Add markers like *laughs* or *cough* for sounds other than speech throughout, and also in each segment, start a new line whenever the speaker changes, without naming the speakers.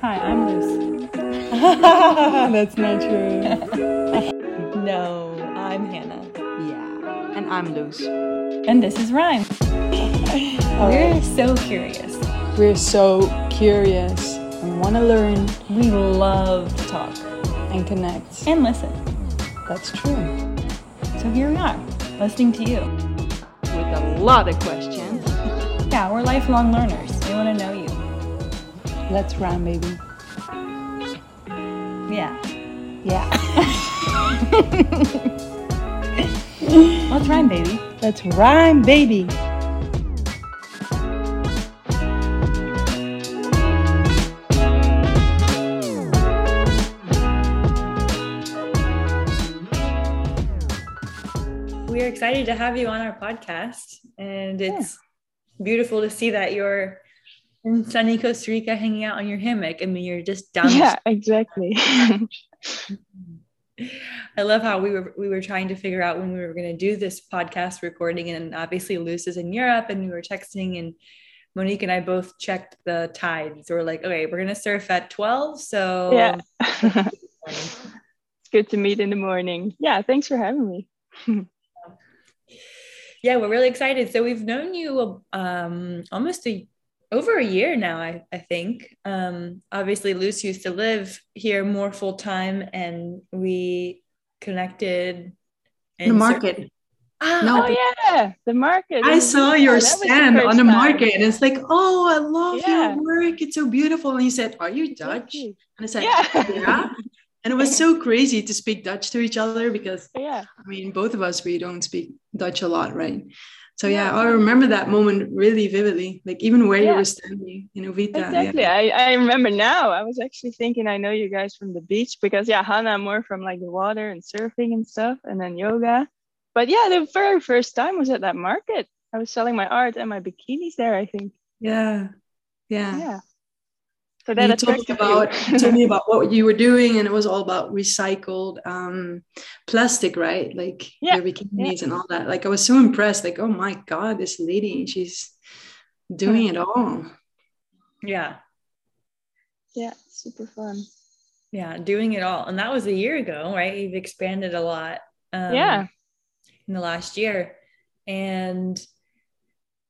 Hi, I'm Luce. *laughs*
That's not true. *laughs*
No, I'm Hannah.
Yeah. And I'm Luz.
And this is RYME. We're so curious.
We're so curious and want to learn
We love to talk
and connect.
and listen.
That's true.
So here we are, listening to you.
With a lot of questions.
Yeah, we're lifelong learners. We want to know you.
Let's rhyme, baby.
Yeah.
Yeah. *laughs*
Let's rhyme, baby.
Let's rhyme, baby.
We're excited to have you on our podcast. And it's beautiful to see that you're in sunny Costa Rica hanging out on your hammock. I mean, you're just down.
Yeah, exactly. *laughs*
I love how we were we were trying to figure out when we were going to do this podcast recording, and obviously Luce is in Europe, and we were texting, and Monique and I both checked the tides. We're like, okay, we're going to surf at twelve, so
Yeah. *laughs* it's good to meet in the morning. Yeah, thanks for having me. *laughs*
yeah, we're really excited. So we've known you um, almost a over a year now, I, I think. Um, obviously, Luce used to live here more full time, and we connected
the market.
Ah,
No,
Oh yeah, the market.
I saw your
that was the
stand on the
time.
market, and it's like, oh, I love
Yeah.
your work. It's so beautiful. And you said, Are you Dutch? And I said,
Yeah.
Yeah. And it was so crazy to speak Dutch to each other because,
Yeah,
I mean, both of us, we don't speak Dutch a lot, right? So, yeah,
Yeah.
I remember that moment really vividly, like even where you were standing in Uvita. yeah.
exactly. I, I remember now. I was actually thinking I know you guys from the beach because yeah, Hannah more from like the water and surfing and stuff, and then yoga. But yeah, the very first time was at that market. I was selling my art and my bikinis there. I think.
Yeah. Yeah.
Yeah. So
And
that
you told me about
you.
you told me about what you were doing and it was all about recycled um plastic right like *laughs*
Yeah,
your bikinis and all that like i was so impressed like oh my god this lady she's doing it all
yeah,
yeah, super fun.
yeah, doing it all, and that was a year ago, right? You've expanded a lot. Um,
yeah.
in the last year, and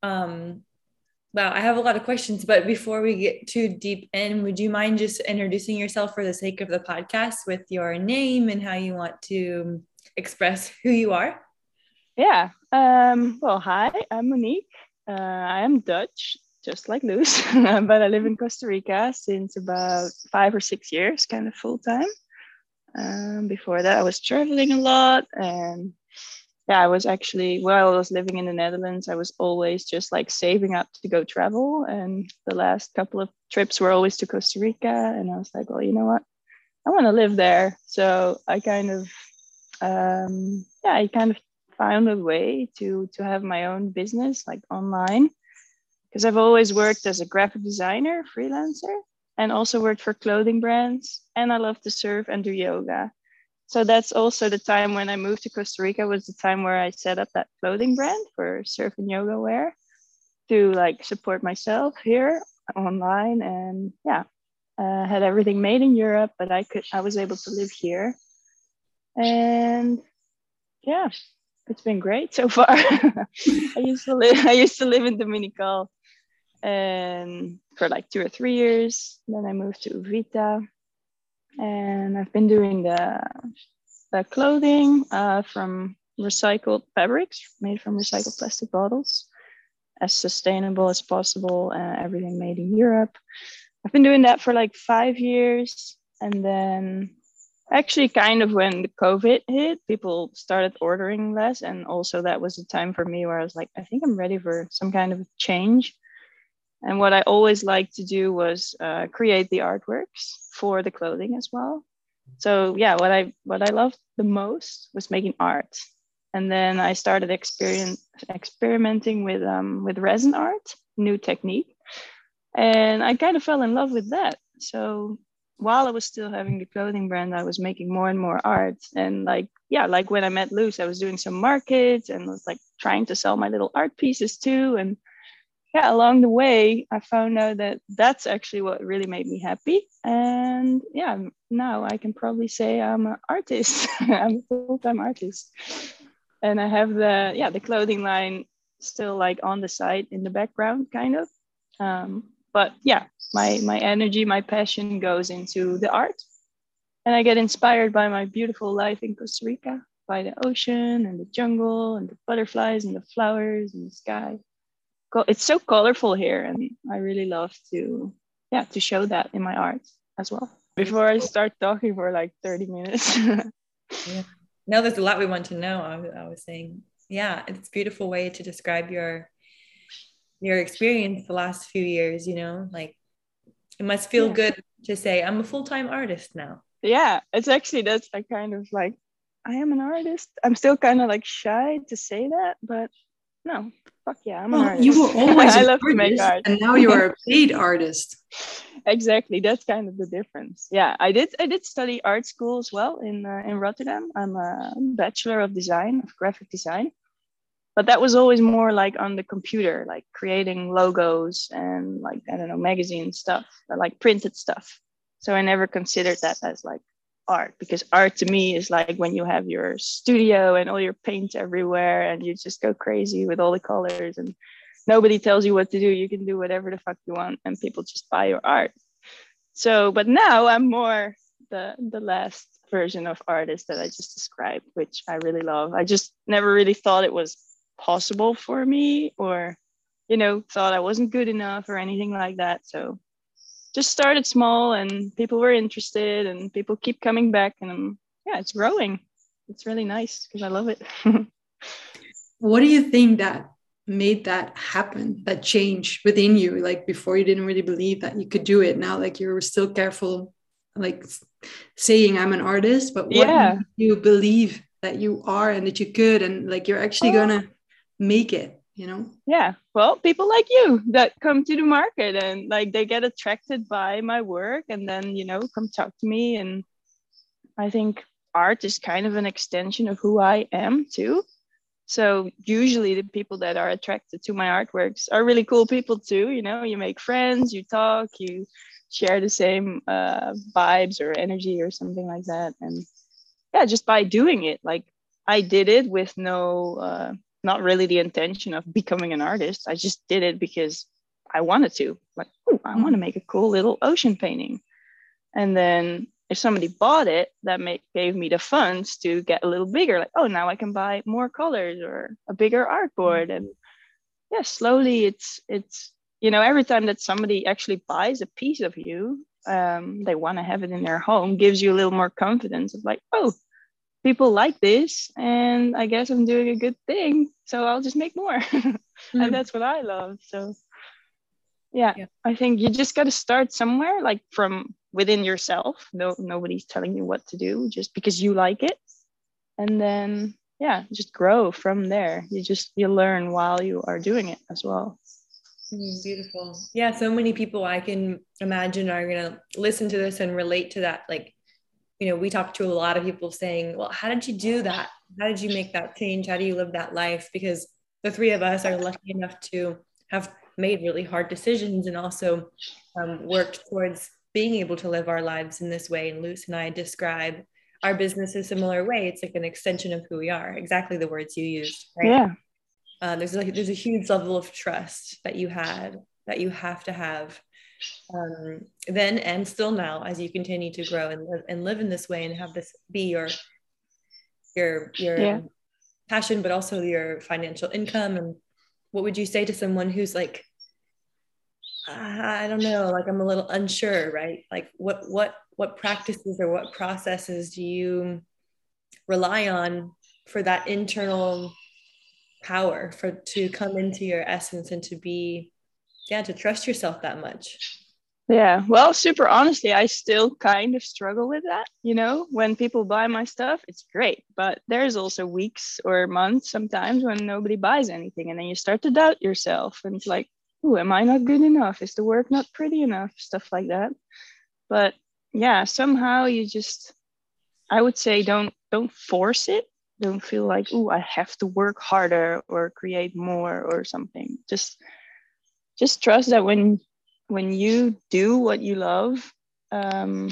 um, wow, I have a lot of questions. But before we get too deep in, would you mind just introducing yourself for the sake of the podcast with your name and how you want to express *laughs* who you are?
Yeah. Um, well, hi, I'm Monique. Uh, I am Dutch, just like Luz, *laughs* but I live in Costa Rica since about five or six years, kind of full time. Um, before that, I was traveling a lot. And yeah, I was actually, while I was living in the Netherlands, I was always just like saving up to go travel. And the last couple of trips were always to Costa Rica. And I was like, well, you know what? I want to live there. So I kind of, um, yeah, I kind of found a way to to have my own business like online because I've always worked as a graphic designer, freelancer, and also worked for clothing brands. And I love to surf and do yoga. So that's also the time when I moved to Costa Rica was the time where I set up that clothing brand for surf and yoga wear to like support myself here online and yeah uh, had everything made in Europe but I could I was able to live here and yeah it's been great so far. *laughs* I used to live I used to live in Dominical and for like two or three years. Then I moved to Uvita and I've been doing the, the clothing uh, from recycled fabrics made from recycled plastic bottles as sustainable as possible and everything made in Europe. I've been doing that for like five years. And then actually kind of when the covid hit people started ordering less. And also that was a time for me where i was like i think i'm ready for some kind of change and what i always liked to do was uh, create the artworks for the clothing as well so yeah what i what i loved the most was making art and then i started experiment, experimenting with um, with resin art new technique and i kind of fell in love with that so while I was still having the clothing brand, I was making more and more art. And like, yeah, like when I met Luce, I was doing some markets and was like trying to sell my little art pieces too. And yeah, along the way, I found out that that's actually what really made me happy. And yeah, now I can probably say I'm an artist. *laughs* I'm a full-time artist, and I have the yeah the clothing line still like on the side in the background, kind of. Um, but yeah, my my energy, my passion goes into the art, and I get inspired by my beautiful life in Costa Rica, by the ocean and the jungle and the butterflies and the flowers and the sky it's so colorful here and i really love to yeah to show that in my art as well. Before i start talking for like 30 minutes. *laughs*
Yeah. No there's a lot we want to know I, I was saying. Yeah it's a beautiful way to describe your your experience the last few years you know? Like it must feel yeah. good to say i'm a full-time artist now.
Yeah it's actually that's i kind of like i am an artist. I'm still kind of like shy to say that but no fuck yeah i'm well,
you were *laughs* always i love to make art. and now you are a *laughs* paid artist.
Exactly that's kind of the difference. Yeah i did i did study art school as well in uh, in rotterdam. I'm a bachelor of design of graphic design. But that was always more like on the computer like creating logos and like i don't know magazine stuff like printed stuff. So i never considered that as like art because art to me is like when you have your studio and all your paint everywhere and you just go crazy with all the colors and nobody tells you what to do. You can do whatever the fuck you want and people just buy your art. So but now i'm more the the last version of artist that i just described which i really love. I just never really thought it was possible for me or you know thought i wasn't good enough or anything like that. So just started small and people were interested and people keep coming back and um, yeah it's growing. It's really nice because i love it. *laughs*
What do you think that made that happen that change within you? Like before you didn't really believe that you could do it. Now like you were still careful like saying i'm an artist but what yeah. you believe that you are and that you could? And like you're actually oh. gonna make it you know?
Yeah. Well people like you that come to the market and like they get attracted by my work and then you know come talk to me. And i think art is kind of an extension of who i am too. So usually the people that are attracted to my artworks are really cool people too. You know you make friends you talk you share the same uh, vibes or energy or something like that. And yeah just by doing it like i did it with no uh, not really the intention of becoming an artist. I just did it because I wanted to. Like, oh, I want to make a cool little ocean painting. And then if somebody bought it, that make, gave me the funds to get a little bigger. Like, oh, now I can buy more colors or a bigger artboard. And yeah, slowly it's it's you know every time that somebody actually buys a piece of you, um, they want to have it in their home, gives you a little more confidence of like, oh, people like this and i guess i'm doing a good thing so i'll just make more. Mm-hmm. *laughs* and that's what i love so yeah, yeah. i think you just got to start somewhere like from within yourself. No nobody's telling you what to do just because you like it. And then yeah just grow from there. You just you learn while you are doing it as well.
Mm, beautiful. Yeah so many people i can imagine are going to listen to this and relate to that like you know, we talk to a lot of people saying, well, how did you do that? How did you make that change? How do you live that life? Because the three of us are lucky enough to have made really hard decisions and also um, worked towards being able to live our lives in this way. And Luce and I describe our business a similar way. It's like an extension of who we are, exactly the words you used.
Right? Yeah.
Uh, there's like there's a huge level of trust that you had that you have to have um, then and still now as you continue to grow and live, and live in this way and have this be your your your yeah. passion but also your financial income and what would you say to someone who's like I don't know like I'm a little unsure right like what what what practices or what processes do you rely on for that internal power for to come into your essence and to be yeah to trust yourself that much.
Yeah well super honestly i still kind of struggle with that you know? When people buy my stuff it's great but there's also weeks or months sometimes when nobody buys anything and then you start to doubt yourself and it's like oh am i not good enough? Is the work not pretty enough? Stuff like that. But yeah somehow you just i would say don't don't force it. Don't feel like oh i have to work harder or create more or something. Just just trust that when when you do what you love um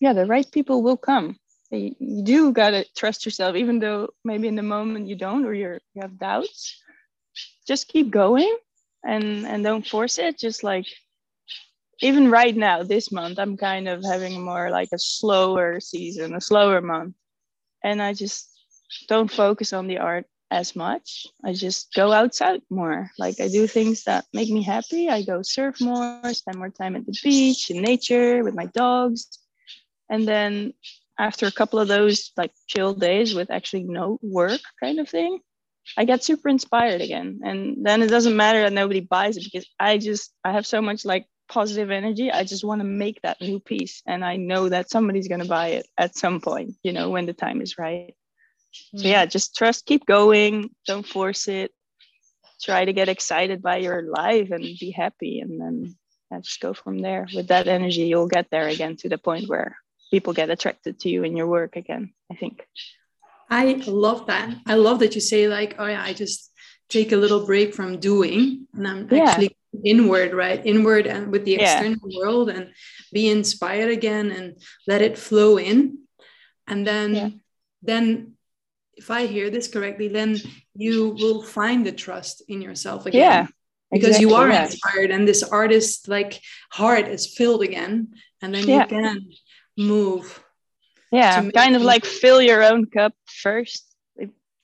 yeah the right people will come. You, you do gotta trust yourself even though maybe in the moment you don't or you're you have doubts. Just keep going and and don't force it. Just like even right now this month i'm kind of having more like a slower season a slower month. And i just don't focus on the art as much i just go outside more like i do things that make me happy i go surf more spend more time at the beach in nature with my dogs and then after a couple of those like chill days with actually no work kind of thing I get super inspired again. And then it doesn't matter that nobody buys it because I just, I have so much like positive energy. I just want to make that new piece. And I know that somebody's going to buy it at some point, you know, when the time is right. So yeah, just trust, keep going, don't force it. Try to get excited by your life and be happy. And then yeah, just go from there. With that energy, you'll get there again to the point where people get attracted to you and your work again, I think.
I love that. I love that you say like, oh yeah, I just take a little break from doing and I'm yeah. actually inward, right? Inward and with the external yeah. world and be inspired again and let it flow in. And then yeah. then if I hear this correctly, then you will find the trust in yourself again.
Yeah.
Because exactly, you are inspired and this artist like heart is filled again. And then you can move
yeah kind of like fill your own cup first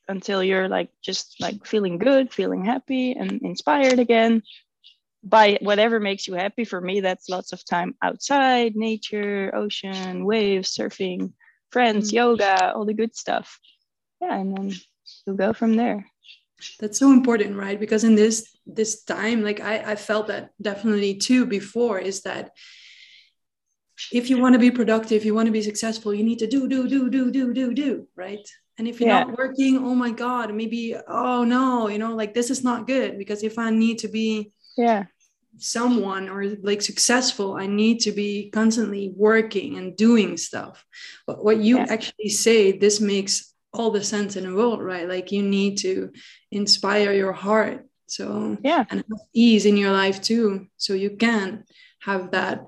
until you're like just like feeling good feeling happy and inspired again by whatever makes you happy for me that's lots of time outside nature ocean waves surfing friends mm-hmm. yoga all the good stuff yeah and then you'll go from there
that's so important right because in this this time like i i felt that definitely too before is that if you want to be productive, you want to be successful, you need to do, do, do, do, do, do, do, right? And if you're yeah. not working, oh my God, maybe, oh no, you know, like this is not good because if I need to be
yeah
someone or like successful, I need to be constantly working and doing stuff. But what you yeah. actually say, this makes all the sense in the world, right? Like you need to inspire your heart. So
yeah,
and ease in your life too. So you can have that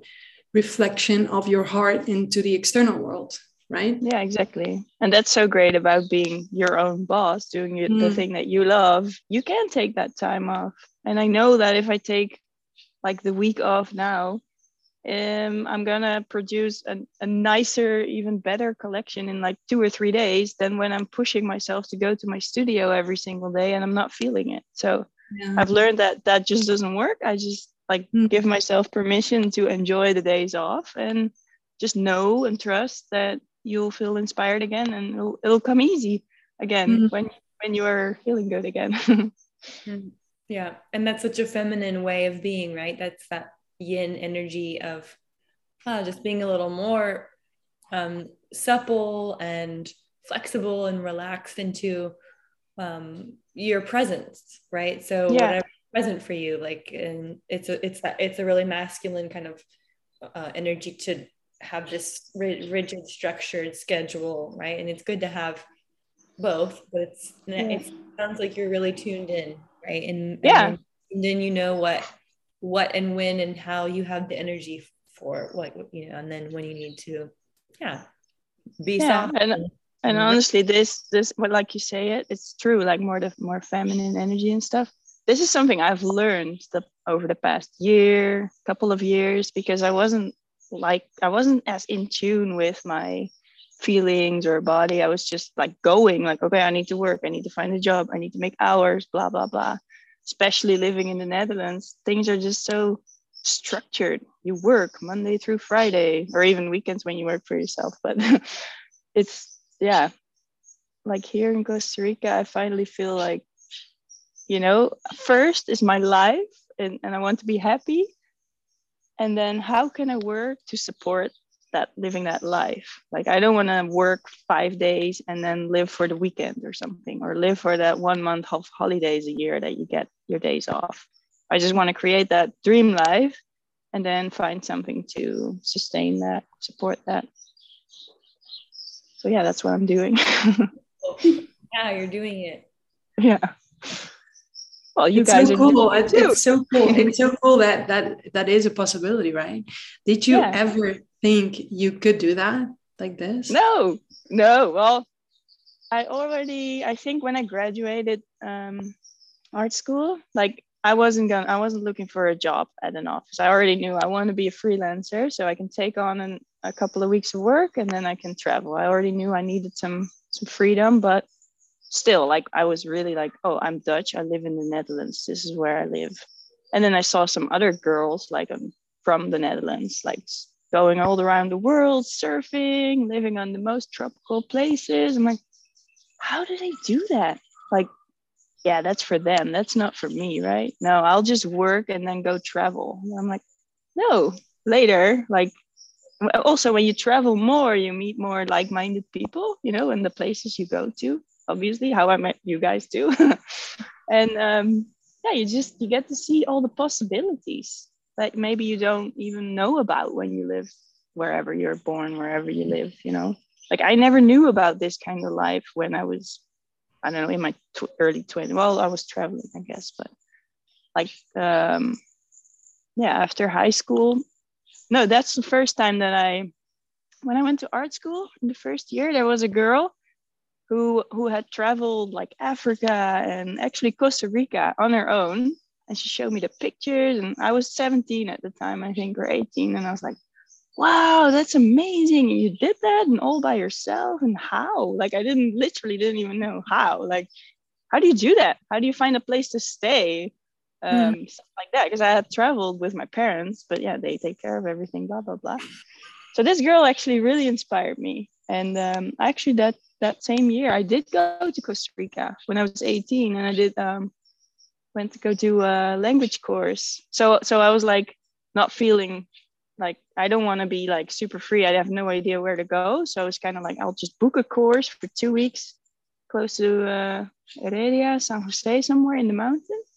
reflection of your heart into the external world right
yeah exactly and that's so great about being your own boss doing mm. the thing that you love you can take that time off and i know that if i take like the week off now um, i'm gonna produce a, a nicer even better collection in like two or three days than when i'm pushing myself to go to my studio every single day and i'm not feeling it so yeah. i've learned that that just doesn't work i just like mm-hmm. give myself permission to enjoy the days off and just know and trust that you'll feel inspired again and it'll, it'll come easy again mm-hmm. when when you are feeling good again
mm-hmm. *laughs* yeah and that's such a feminine way of being right that's that yin energy of uh, just being a little more um, supple and flexible and relaxed into um, your presence right so yeah. whatever present for you like and it's a it's that it's a really masculine kind of uh, energy to have this rigid structured schedule right and it's good to have both but it's yeah. it sounds like you're really tuned in right and
yeah
and then you know what what and when and how you have the energy for what you know and then when you need to yeah be
yeah, soft and, and honestly this this what like you say it it's true like more the more feminine energy and stuff this is something I've learned the, over the past year, couple of years, because I wasn't like I wasn't as in tune with my feelings or body. I was just like going, like, okay, I need to work, I need to find a job, I need to make hours, blah, blah, blah. Especially living in the Netherlands, things are just so structured. You work Monday through Friday, or even weekends when you work for yourself. But *laughs* it's yeah, like here in Costa Rica, I finally feel like you know first is my life and, and i want to be happy and then how can i work to support that living that life like i don't want to work five days and then live for the weekend or something or live for that one month of holidays a year that you get your days off i just want to create that dream life and then find something to sustain that support that so yeah that's what i'm doing *laughs*
yeah you're doing it
yeah well, you
it's
guys
so
are
cool.
doing it
It's,
too.
it's so cool. *laughs* It's so cool that that that is a possibility, right? Did you
Yeah.
ever think you could do that like this?
No, no. Well, I already, I think when I graduated um, art school, like I wasn't going, I wasn't looking for a job at an office. I already knew I want to be a freelancer, so I can take on an, a couple of weeks of work and then I can travel. I already knew I needed some some freedom, but still, like I was really like, oh, I'm Dutch. I live in the Netherlands. This is where I live. And then I saw some other girls like um, from the Netherlands, like going all around the world, surfing, living on the most tropical places. I'm like, how do they do that? Like, yeah, that's for them. That's not for me, right? No, I'll just work and then go travel. And I'm like, no, later. Like, also when you travel more, you meet more like-minded people, you know, in the places you go to. Obviously, how I met you guys too. *laughs* and um, yeah, you just you get to see all the possibilities that maybe you don't even know about when you live wherever you're born, wherever you live, you know. Like I never knew about this kind of life when I was, I don't know, in my tw- early 20s. Well, I was traveling, I guess, but like, um, yeah, after high school, no, that's the first time that I, when I went to art school in the first year, there was a girl who who had traveled like Africa and actually Costa Rica on her own. And she showed me the pictures, and I was 17 at the time, I think, or 18, and I was like, wow that's amazing you did that and all by yourself and how? Like i didn't literally didn't even know how like how do you do that? How do you find a place to stay? Um stuff like that because i had traveled with my parents but yeah they take care of everything blah blah blah. So this girl actually really inspired me and um actually that that same year i did go to costa rica when i was 18 and i did um went to go do a language course so so i was like not feeling like I don't want to be like super free. I have no idea where to go. So it's kind of like I'll just book a course for two weeks close to uh, Heredia, San Jose, somewhere in the mountains,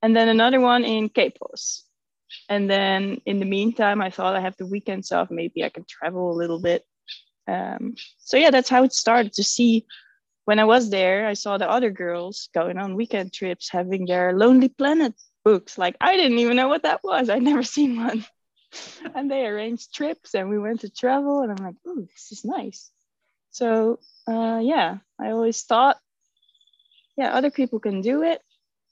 and then another one in Quepos. And then in the meantime, I thought I have the weekends off. Maybe I can travel a little bit. Um, so yeah, that's how it started. To see when I was there, I saw the other girls going on weekend trips, having their Lonely Planet books. Like I didn't even know what that was. I'd never *laughs* seen one and they arranged trips and we went to travel and i'm like oh this is nice so uh, yeah i always thought yeah other people can do it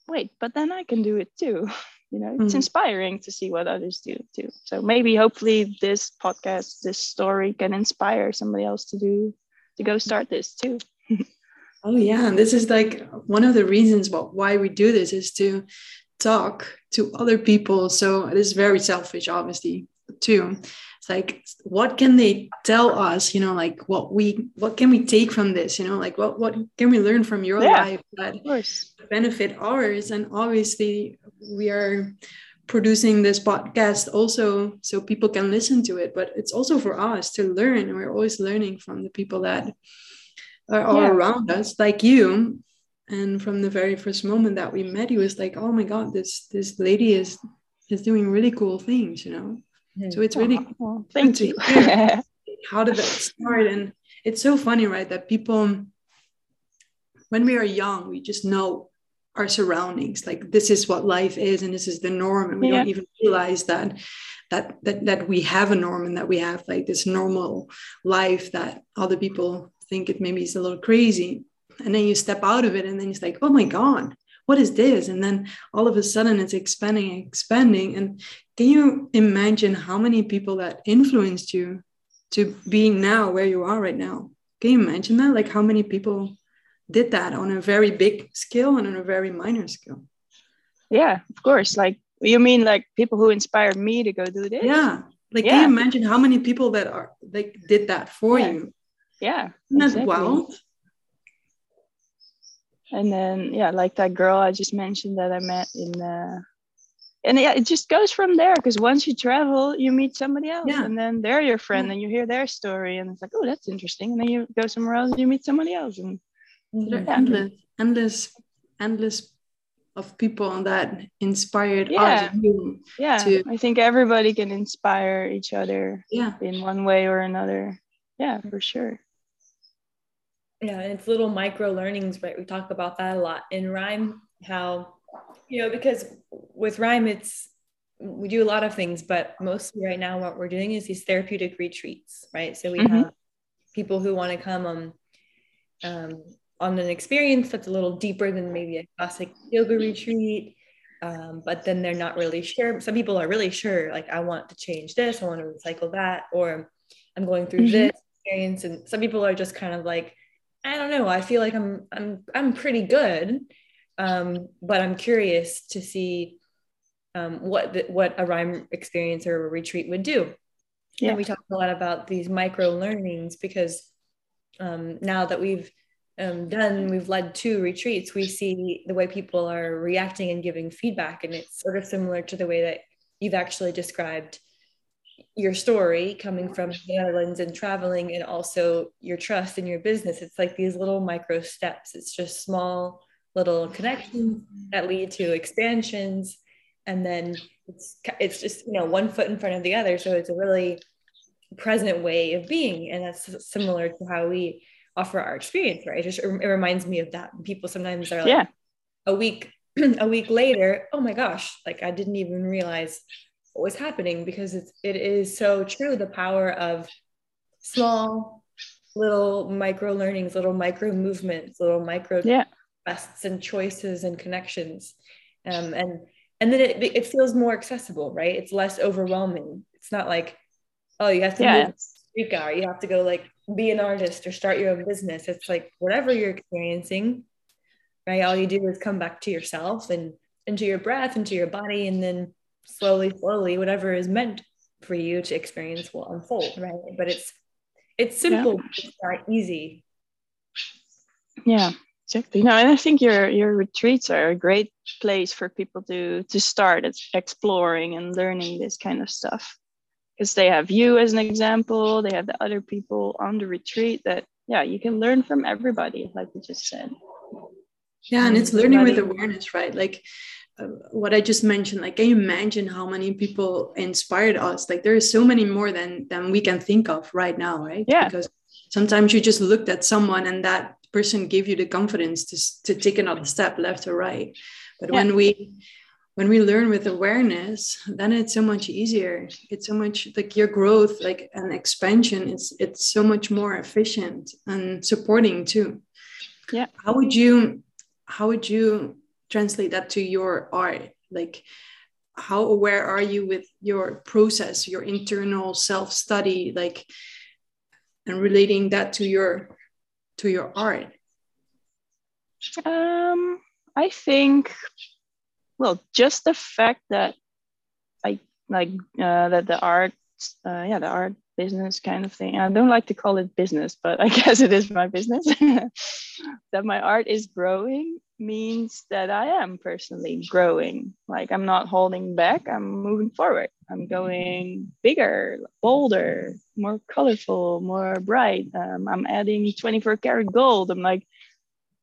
wait but then i can do it too *laughs* you know it's
Mhm.
inspiring to see what others do too so maybe hopefully this podcast this story can inspire somebody else to do to go start this too *laughs*
Oh yeah, and this is like one of the reasons what why we do this is to talk to other people. So it is very selfish, obviously, too. It's like what can they tell us? You know, like what we what can we take from this? You know, like what what can we learn from your
Yeah.
life that
of
benefit ours? And obviously, we are producing this podcast also so people can listen to it, but it's also for us to learn. And we're always learning from the people that are all
Yeah.
around us, like you. And from the very first moment that we met, he was like, "Oh my God, this this lady is is doing really cool things," you know. So it's really
Aw, well, *laughs* thank you *laughs*
how did that start? And it's so funny, right? That people, when we are young, we just know our surroundings. Like this is what life is, and this is the norm, and we don't even realize that that that that we have a norm and that we have like this normal life that other people think it maybe is a little crazy. And then you step out of it, and then it's like, oh my god, what is this? And then all of a sudden, it's expanding, expanding. And can you imagine how many people that influenced you to being now where you are right now? Can you imagine that? Like how many people did that on a very big scale and on a very minor scale?
yeah of course like you mean like people who inspired me to go do this
Yeah. Like can you imagine how many people that are like did that for
Yeah.
you?
Yeah
Isn't that
exactly. and then yeah like that girl i just mentioned that i met in uh and yeah it just goes from there because once you travel you meet somebody else
Yeah.
and then they're your friend
Yeah.
and you hear their story and it's like oh that's interesting and then you go somewhere else and you meet somebody else and
There are
Yeah.
endless, endless, endless of people that inspired
Yeah.
us.
Yeah
To-
i think everybody can inspire each other
Yeah.
in one way or another yeah for sure
Yeah, and it's little micro learnings, right? We talk about that a lot in RYME, how you know, because with RYME, it's we do a lot of things, but mostly right now, what we're doing is these therapeutic retreats, right? So we
Mhm.
have people who want to come on um, on an experience that's a little deeper than maybe a classic yoga retreat. Um, but then they're not really sure. Some people are really sure, like, I want to change this, I want to recycle that, or I'm going through
Mhm.
this experience. And some people are just kind of like, I don't know, I feel like I'm I'm I'm pretty good. Um, but I'm curious to see um, what the, what a RYME experience or a retreat would do.
Yeah.
And we talk a lot about these micro learnings because um, now that we've um, done, we've led two retreats, we see the way people are reacting and giving feedback. And it's sort of similar to the way that you've actually described your story coming from the Netherlands and traveling, and also your trust in your business. It's like these little micro steps, it's just small little connections that lead to expansions. And then it's, it's just, you know, one foot in front of the other. So it's a really present way of being and that's similar to how we offer our experience right it just it reminds me of that people sometimes are like
Yeah.
a week *clears throat* a week later oh my gosh like i didn't even realize what was happening because it's it is so true the power of small little micro learnings little micro movements little micro
Yeah.
requests and choices and connections. Um, and and then it, it feels more accessible right? It's less overwhelming. It's not like oh you have to
Yeah.
move or you have to go like be an artist or start your own business. It's like whatever you're experiencing right? All you do is come back to yourself and into your breath into your body and then slowly slowly whatever is meant for you to experience will unfold right but it's it's simple but it's not easy
Yeah, exactly. No, and I think your your retreats are a great place for people to to start exploring and learning this kind of stuff because they have you as an example. They have the other people on the retreat that yeah, you can learn from everybody, like you just said.
Yeah, and it's
Mm,
learning with awareness, right? Like Uh, what I just mentioned. Like, can you imagine how many people inspired us? Like, there is so many more than than we can think of right now, right?
Yeah.
Because sometimes you just looked at someone and that person gave you the confidence to to take another step left or right. But
Yeah.
when we when we learn with awareness, then it's so much easier. It's so much like your growth, like an expansion. It's it's so much more efficient and supporting too.
Yeah.
How would you how would you translate that to your art? Like how aware are you with your process, your internal self-study, like and relating that to your to your art?
Um, I think, well, just the fact that I like uh, that the art, uh, yeah, the art business kind of thing. I don't like to call it business, but I *laughs* guess it is my business. *laughs* that my art is growing means that I am personally growing. Like I'm not holding back. I'm moving forward. I'm going bigger, bolder, more colorful, more bright. Um, I'm adding 24 karat gold. I'm like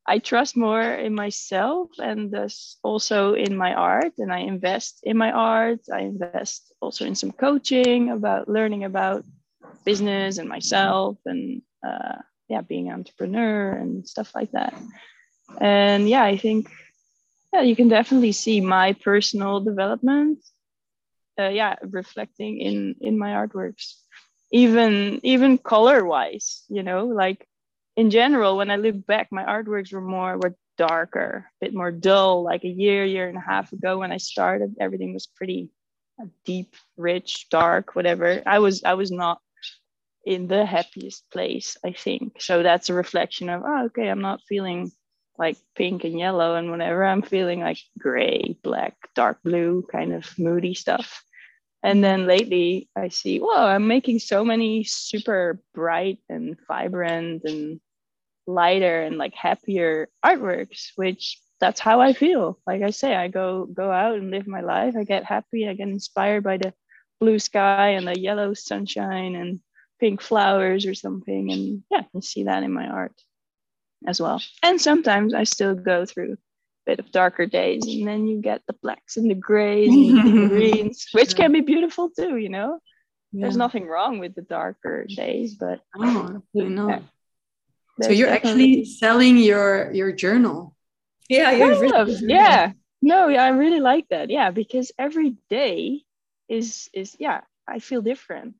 I trust more in myself and thus also in my art. And I invest in my art. I invest also in some coaching about learning about business and myself and uh, yeah, being an entrepreneur and stuff like that. And yeah, I think yeah, you can definitely see my personal development. Uh, yeah, reflecting in in my artworks, even even color wise. You know, like in general, when I look back, my artworks were more were darker, a bit more dull. Like a year, year and a half ago when I started, everything was pretty uh, deep, rich, dark, whatever. I was I was not in the happiest place, I think. So that's a reflection of oh, okay, I'm not feeling like pink and yellow and whenever I'm feeling like gray, black, dark blue, kind of moody stuff. And then lately I see, whoa, I'm making so many super bright and vibrant and lighter and like happier artworks, which that's how I feel. Like I say, I go go out and live my life. I get happy. I get inspired by the blue sky and the yellow sunshine and pink flowers or something. And yeah, I can see that in my art as well. And sometimes I still go through a bit of darker days and then you get the blacks and the grays and the *laughs* greens which can be beautiful too you know there's nothing wrong with the darker days but
Oh, absolutely not.
Yeah.
So you're
definitely
actually selling your your journal.
yeah
kind
you're
of, yeah no yeah, i really like that yeah because every day is is yeah i feel different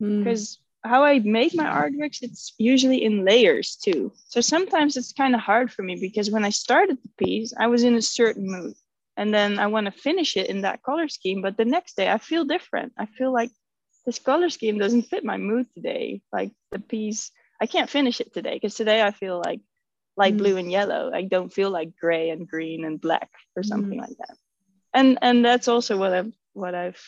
Mm.
because how I make my artworks, it's usually in layers too. So sometimes it's kind of hard for me because when I started the piece, I was in a certain mood. And then I want to finish it in that color scheme. But the next day I feel different. I feel like this color scheme doesn't fit my mood today. Like the piece, I can't finish it today because today I feel like light
Mm.
blue and yellow. I don't feel like gray and green and black or something like that. And and that's also what I've what I've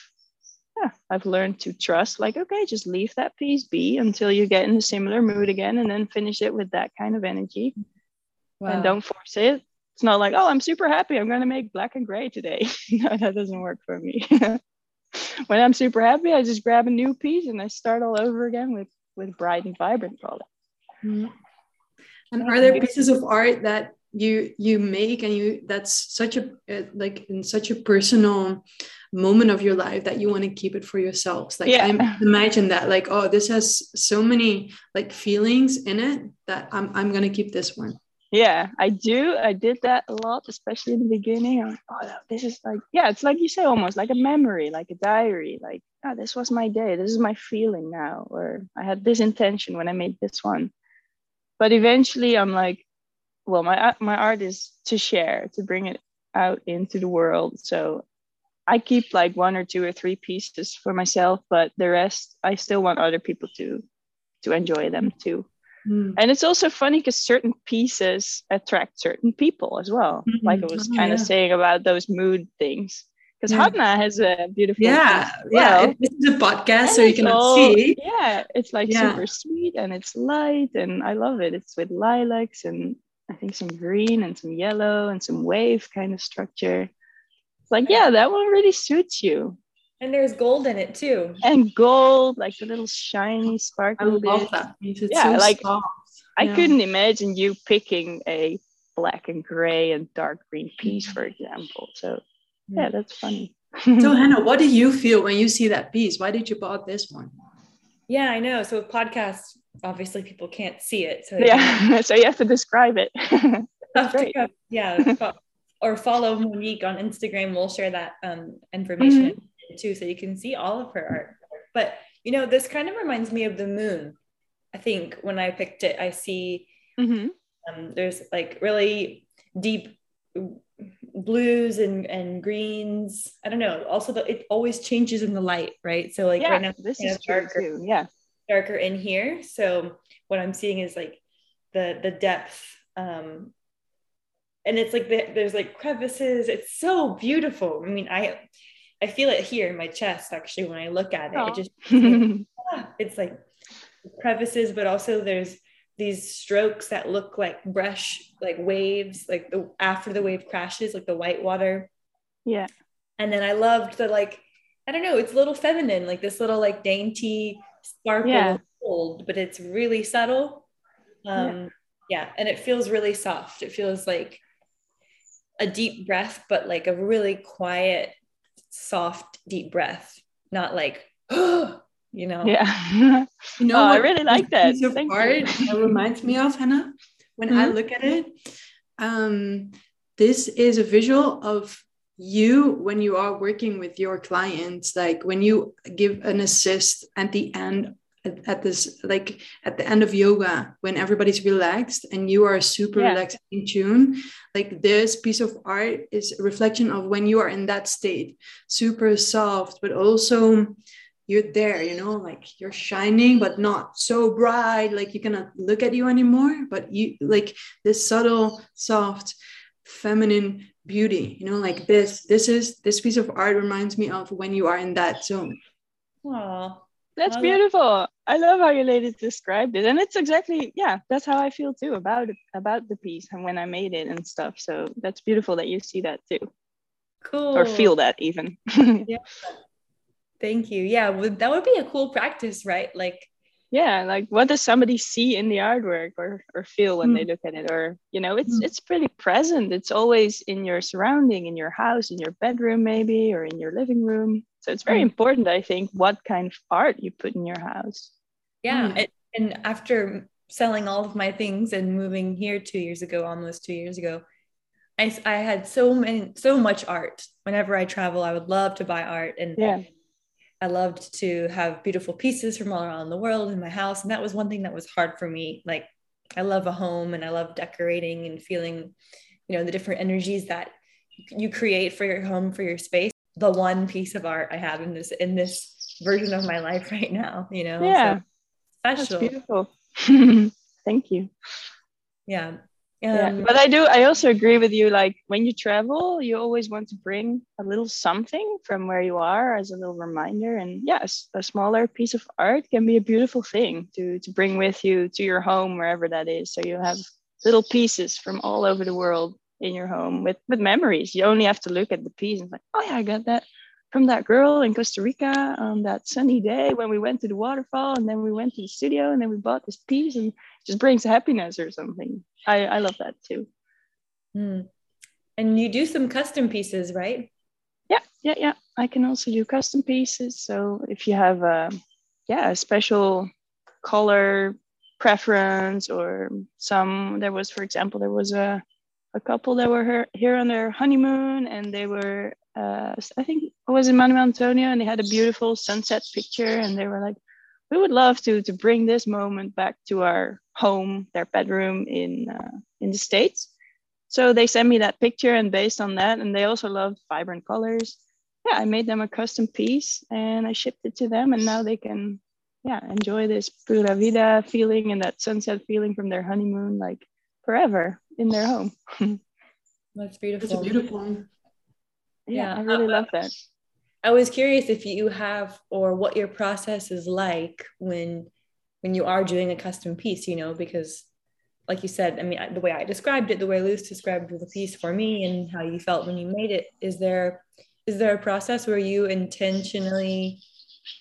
yeah, I've learned to trust, like, okay, just leave that piece be until you get in a similar mood again and then finish it with that kind of energy and don't force it. It's not like, oh, I'm super happy. I'm going to make black and gray today. *laughs* no, that doesn't work for me. *laughs* when I'm super happy, I just grab a new piece and I start all over again with, with bright and vibrant color.
Mm. And are there pieces of art that you you make and you that's such a uh, like in such a personal moment of your life that you want to keep it for yourselves like
Yeah.
I imagine that like oh this has so many like feelings in it that I'm I'm gonna keep this one
Yeah, I do. I did that a lot, especially in the beginning. I'm like, oh, this is like, yeah, it's like you say, almost like a memory, like a diary. Like, ah, this was my day. This is my feeling now. Or I had this intention when I made this one. But eventually, I'm like, well, my my art is to share, to bring it out into the world. So I keep like one or two or three pieces for myself, but the rest, I still want other people to to enjoy them too
Mm.
and it's also funny because certain pieces attract certain people as well
Mhm.
like i was
Oh,
kind of
yeah.
saying about those mood things because
Yeah.
Hannah has a beautiful
yeah
as
yeah this is a podcast
And
so you cannot
all-
see
yeah it's like
Yeah.
super sweet and it's light and i love it it's with lilacs and i think some green and some yellow and some wave kind of structure it's like yeah that one really suits you
And there's gold in it too.
and gold like the little shiny
I
sparkle
love
bit.
that it's
Yeah,
so
like,
soft.
I
Yeah.
couldn't imagine you picking a black and gray and dark green piece, for example. So yeah, that's funny.
so *laughs* Hannah what do you feel when you see that piece why did you bought this one
Yeah, I know. So with podcasts, obviously people can't see it. So
yeah, *laughs* so you have to describe it. *laughs*
have to
great.
go- yeah, fo- or follow Monique on Instagram. We'll share that um, information
Mm-hmm.
too, so you can see all of her art. But you know, this kind of reminds me of the moon. I think when I picked it, I see
Mhm.
um, there's like really deep blues and and greens. I don't know. Also, the, it always changes in the light, right? So like
Yeah,
right now,
this is
darker
too. Yeah,
darker in here. So what I'm seeing is like the the depth. Um, and it's like the, there's like crevices. It's so beautiful. I mean, I I feel it here in my chest actually when I look at it. It just *laughs* ah, it's like crevices, but also there's these strokes that look like brush, like waves, like the after the wave crashes, like the white water.
yeah,
And then I loved the like, I don't know, it's a little feminine, like this little like dainty sparkle
Yeah.
gold, but it's really subtle. Um, yeah. and it feels really soft. It feels like a deep breath, but like a really quiet, soft, deep breath, not like, *gasps* you know.
yeah. *laughs*
You know,
Oh, I really like that.
Piece of
Thank you.
that reminds me of Hannah. When I
Mhm.
look at it, um, this is a visual of you when you are working with your clients. Like when you give an assist at the end, at, at this, like at the end of yoga, when everybody's relaxed and you are super
Yeah.
relaxed in tune. Like this piece of art is a reflection of when you are in that state, super soft, but also you're there, you know, like you're shining, but not so bright, like you cannot look at you anymore. But you like this subtle, soft, feminine beauty, you know, like this. This is this piece of art reminds me of when you are in that zone.
Aw.
That's beautiful. I love how you later described it, and it's exactly yeah. That's how I feel too about it, about the piece and when I made it and stuff. So that's beautiful that you see that too,
Cool.
or feel that even. *laughs* yeah.
Thank you. Yeah, would that would be a cool practice, right? Like,
yeah like what does somebody see in the artwork or or feel when
Hmm.
they look at it or you know it's
Mm.
it's pretty present it's always in your surrounding in your house in your bedroom maybe or in your living room so it's very
Mm.
important i think what kind of art you put in your house
yeah.
Mm.
And, and after selling all of my things and moving here two years ago, almost two years ago, I, I had so many so much art whenever i travel i would love to buy art and
Yeah.
i loved to have beautiful pieces from all around the world in my house and that was one thing that was hard for me like i love a home and i love decorating and feeling you know the different energies that you create for your home for your space the one piece of art i have in this in this version of my life *laughs* right now you know So
Yeah. That's
special
beautiful. *laughs* Thank you.
yeah
yeah
Um,
but i do i also agree with you like when you travel you always want to bring a little something from where you are as a little reminder and yes a smaller piece of art can be a beautiful thing to to bring with you to your home wherever that is so you have little pieces from all over the world in your home with with memories you only have to look at the piece and like oh yeah i got that from that girl in costa rica on that sunny day when we went to the waterfall and then we went to the studio and then we bought this piece and it just brings happiness or something i i love that too
hmm. and you do some custom pieces right
Yeah, yeah, yeah. I can also do custom pieces. So if you have a yeah a special color preference or some, there was for example there was a a couple that were here, on their honeymoon and they were uh, I think it was in Manuel Antonio and they had a beautiful sunset picture and they were like we would love to to bring this moment back to our home their bedroom in uh, in the states. So they sent me that picture and based on that and they also loved vibrant colors. Yeah i made them a custom piece and i shipped it to them and now they can yeah enjoy this pura vida feeling and that sunset feeling from their honeymoon like forever in their home *laughs*
that's
It's
beautiful
beautiful.
yeah,
Yeah.
i really love that
I was curious if you have or what your process is like when when you are doing a custom piece, you know, because like you said, I mean, the way I described it, the way Luce described the piece for me and how you felt when you made it, is there is there a process where you intentionally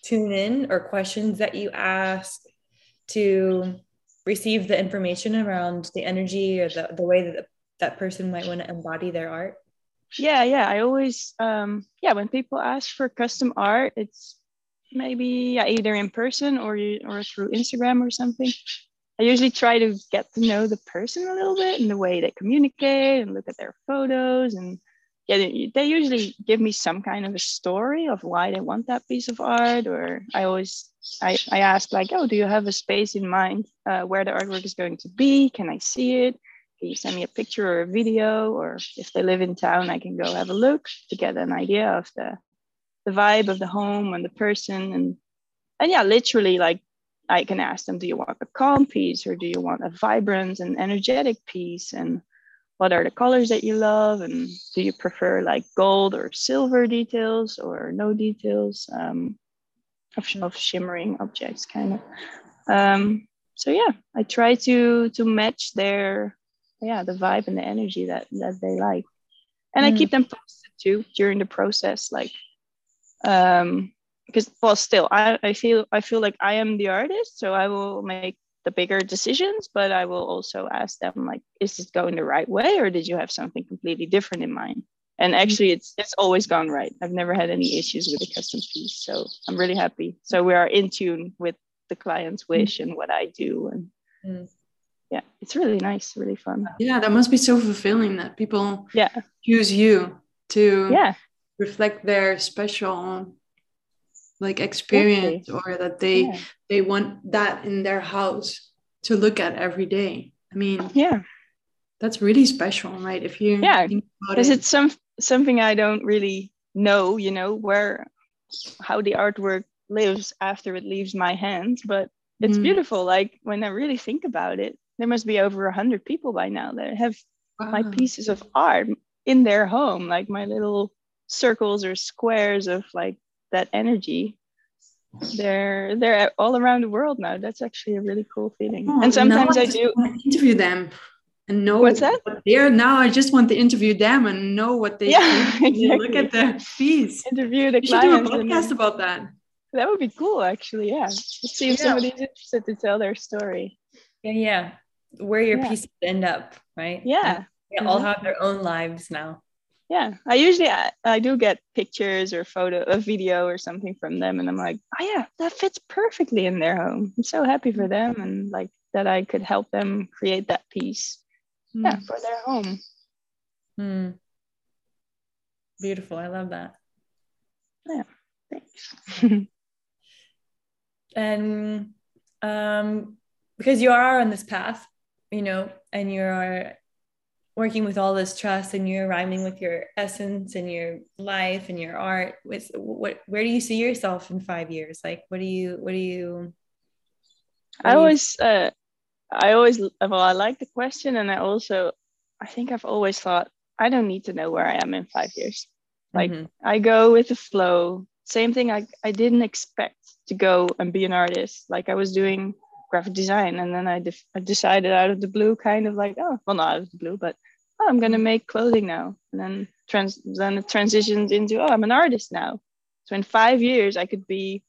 tune in or questions that you ask to receive the information around the energy or the, the way that that person might want to embody their art?
yeah yeah i always um yeah when people ask for custom art it's maybe yeah, either in person or you or through instagram or something i usually try to get to know the person a little bit and the way they communicate and look at their photos and yeah they, they usually give me some kind of a story of why they want that piece of art or i always i, I ask like oh do you have a space in mind uh, where the artwork is going to be? Can i see it? Can you send me a picture or a video? Or if they live in town i can go have a look to get an idea of the the vibe of the home and the person. And and yeah literally like i can ask them do you want a calm piece or do you want a vibrant and energetic piece? And what are the colors that you love and do you prefer like gold or silver details or no details um, of, of shimmering objects kind of um, so yeah i try to to match their yeah the vibe and the energy that that they like and i
Mm.
keep them posted too during the process like um because well still I, I feel i feel like i am the artist so i will make the bigger decisions but i will also ask them like is this going the right way or did you have something completely different in mind? And actually it's it's always gone right. I've never had any issues with the custom piece so i'm really happy. So we are in tune with the client's wish and what i do and
Mm.
yeah it's really nice really fun.
Yeah, that must be so fulfilling that people
yeah.
use you to
yeah.
reflect their special like experience or that they
yeah
they want that in their house to look at every day. I mean,
yeah
that's really special, right? If you
Yeah, because
it.
it's some something I don't really know, you know, where how the artwork lives after it leaves my hands, but it's
Mm.
beautiful. Like when I really think about it, there must be over a hundred people by now that have my pieces of art in their home, like my little circles or squares of like that energy. They're they're all around the world now. That's actually a really cool feeling.
Oh,
and sometimes I
just
do.
interview them and know
What's that?
what they're now. I just want to interview them and know what they
Yeah,
think *laughs* when you look at their piece.
Interview the
You should do a
clients. and
podcast about that.
That would be cool, actually. Yeah. Let's see if
Yeah.
somebody's interested to tell their story.
Yeah, yeah. Where your
Yeah.
pieces end up, right?
Yeah.
They all mm-hmm. have their own lives now.
Yeah. I usually I, I do get pictures or photo a video or something from them and I'm like, oh yeah, that fits perfectly in their home. I'm so happy for them and like that I could help them create that piece. Yeah,
Mm.
for their home.
Hmm. Beautiful. I love that.
Yeah thanks. *laughs*
and um, because you are on this path, you know, and you're working with all this trust and you're rhyming with your essence and your life and your art with what where do you see yourself in five years like what do you what do you what
I
do you-
always, uh, I always, well, I like the question, and I also, I think I've always thought I don't need to know where I am in five years. like,
Mhm.
I go with the flow. Same thing. I I didn't expect to go and be an artist. Like I was doing graphic design, and then I, def- I decided out of the blue, kind of like, oh, well, not out of the blue, but oh, I'm gonna make clothing now, and then trans then it transitioned into oh, I'm an artist now. So in five years, I could be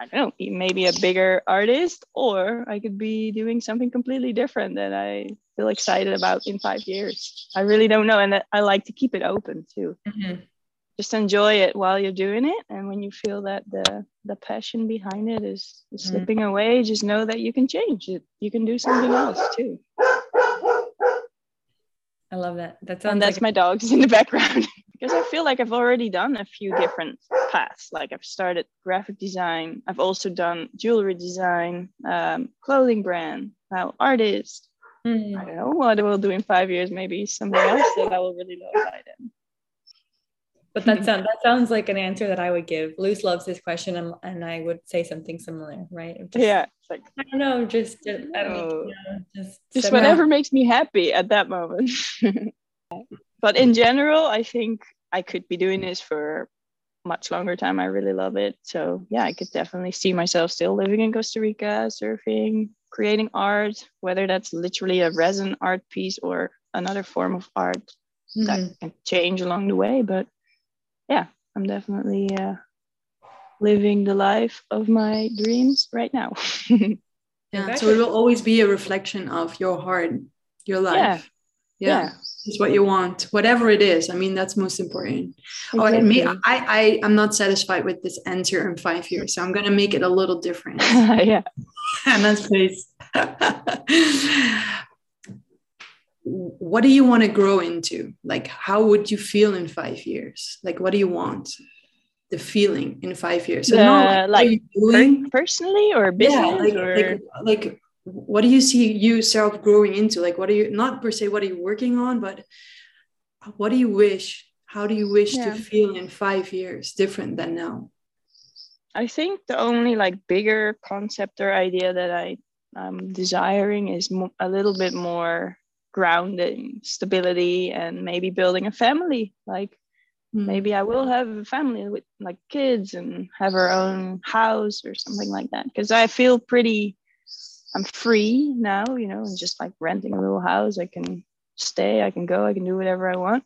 I don't know, maybe a bigger artist, or I could be doing something completely different that I feel excited about in five years. I really don't know. And I like to keep it open too.
Mhm.
Just enjoy it while you're doing it. And when you feel that the the passion behind it is, is
Mhm.
slipping away, just know that you can change it. You can do something else too.
I love that that sounds
And that's
like
my dogs in the background. *laughs* because I feel like I've already done a few different paths. Like I've started graphic design. I've also done jewelry design, um, clothing brand, now artist.
Mhm.
I don't know what I will do in five years. Maybe something else that I will really love by then.
But that sounds that sounds like an answer that I would give Luce loves this question and, and I would say something similar right just-
Yeah, like
I don't know just, just I don't
Oh.
know just,
just
somehow-
whatever makes me happy at that moment. *laughs* but in general, I think I could be doing this for much longer time. I really love it. So yeah, I could definitely see myself still living in Costa Rica, surfing, creating art, whether that's literally a resin art piece or another form of art
Mhm.
that can change along the way. But yeah, I'm definitely uh, living the life of my dreams right now. *laughs*
Yeah. So it will always be a reflection of your heart, your life.
Yeah.
Yeah. It's what you want, whatever it is. I mean, that's most important. Oh, and me, I, I, I'm not satisfied with this answer in five years, so I'm gonna make it a little different. *laughs*
yeah.
and that's please. What do you want to grow into? Like, how would you feel in five years? Like, what do you want? The feeling in five years. So
The, like? Per- personally or business
yeah, like,
or
like, like, what do you see yourself growing into? Like, what are you not per se what are you working on, but what do you wish? How do you wish
Yeah.
to feel in five years different than now?
I think the only like bigger concept or idea that I am desiring is a little bit more grounding, stability, and maybe building a family. Like
Mm.
maybe I will have a family with like kids and have our own house or something like that. Because I feel pretty, I'm free now, you know, and just like renting a little house, I can stay, I can go, I can do whatever I want.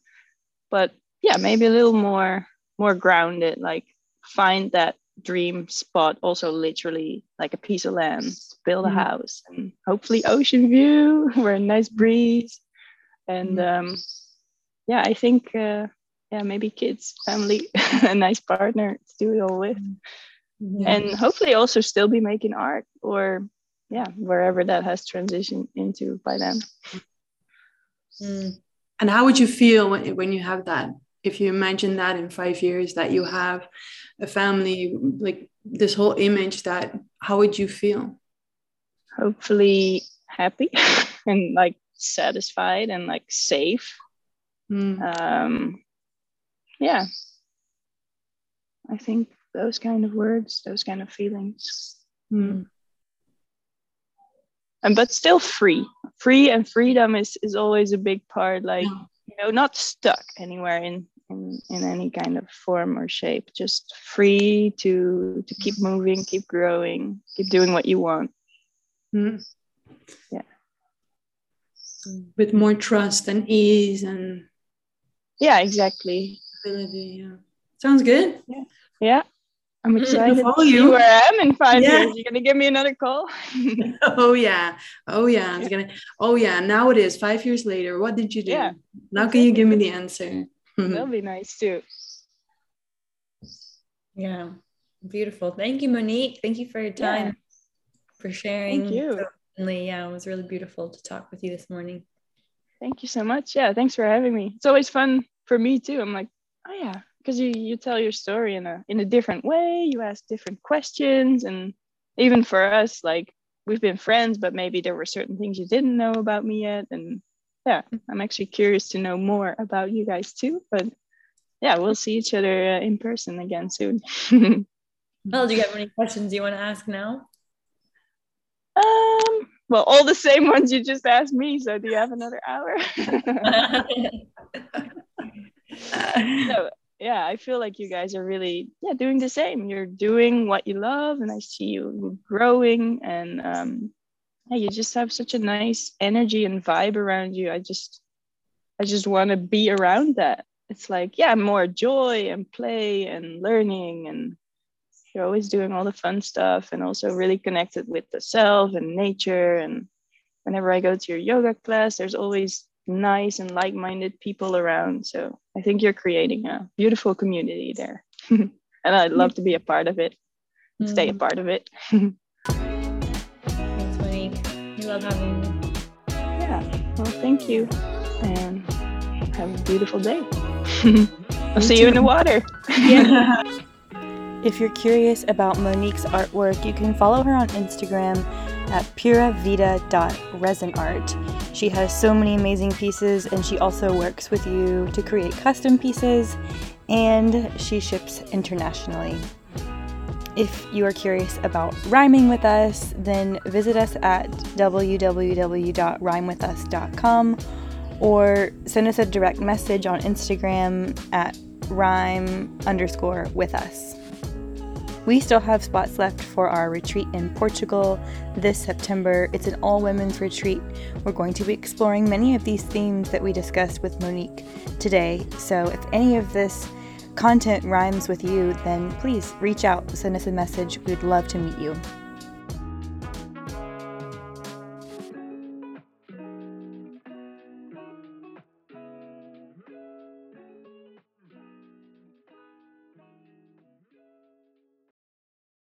But yeah, maybe a little more, more grounded, like find that dream spot, also literally like a piece of land, build a
Mm.
house and hopefully ocean view *laughs* or a nice breeze. And um, yeah, I think uh, yeah, maybe kids, family, *laughs* a nice partner to do it all with,
Yeah.
and hopefully also still be making art or yeah, wherever that has transitioned into by then.
Mm.
And how would you feel when, when you have that? If you imagine that in five years, that you have a family, like this whole image, that how would you feel?
Hopefully happy *laughs* and like satisfied and like safe.
Mm.
Um, yeah, I think those kind of words, those kind of feelings.
Mm.
and but still free free and freedom is is always a big part like
Yeah.
you know not stuck anywhere in in in any kind of form or shape just free to to keep moving keep growing keep doing what you want
Mm.
Yeah.
With more trust and ease and
yeah exactly
ability. Yeah. Sounds good.
yeah yeah i'm excited to
follow
see
you.
where i am in five
Yeah.
years you're gonna give me another call *laughs* *laughs*
Oh yeah. Oh yeah. It's gonna. Oh yeah. Now it is five years later. What did you do?
Yeah.
Now can you give me the answer?
That'll be nice too
Yeah, beautiful. Thank you, Monique. Thank you for your
Yeah.
time, for sharing.
Thank you.
Yeah, it was really beautiful to talk with you this morning.
Thank you so much. Yeah, thanks for having me. It's always fun for me too. I'm like, oh yeah, because you you tell your story in a in a different way. You ask different questions, and even for us, like we've been friends, but maybe there were certain things you didn't know about me yet. And yeah, I'm actually curious to know more about you guys too. But yeah, we'll see each other uh, in person again soon. *laughs*
well, do you have any questions you want to ask now?
Um, well, all the same ones you just asked me. So do you have another hour? *laughs* so yeah, I feel like you guys are really yeah doing the same. You're doing what you love, and I see you growing, and um, yeah, you just have such a nice energy and vibe around you. I just I just want to be around that. It's like yeah, more joy and play and learning, and you're always doing all the fun stuff, and also really connected with the self and nature. And whenever I go to your yoga class, there's always nice and like-minded people around so i think you're creating a beautiful community there *laughs* and i'd love to be a part of it mm. stay a mm. part of it
thanks monique we love having you
yeah well thank you and have a beautiful day *laughs* i'll see you in the water *laughs*
yeah. *laughs* if you're curious about monique's artwork you can follow her on instagram at puravida.resinart. She has so many amazing pieces and she also works with you to create custom pieces and she ships internationally. If you are curious about rhyming with us, then visit us at www.rhymewithus.com or send us a direct message on Instagram at rhyme underscore with us. We still have spots left for our retreat in Portugal this September. It's an all women's retreat. We're going to be exploring many of these themes that we discussed with Monique today. So if any of this content rhymes with you, then please reach out, send us a message. We'd love to meet you.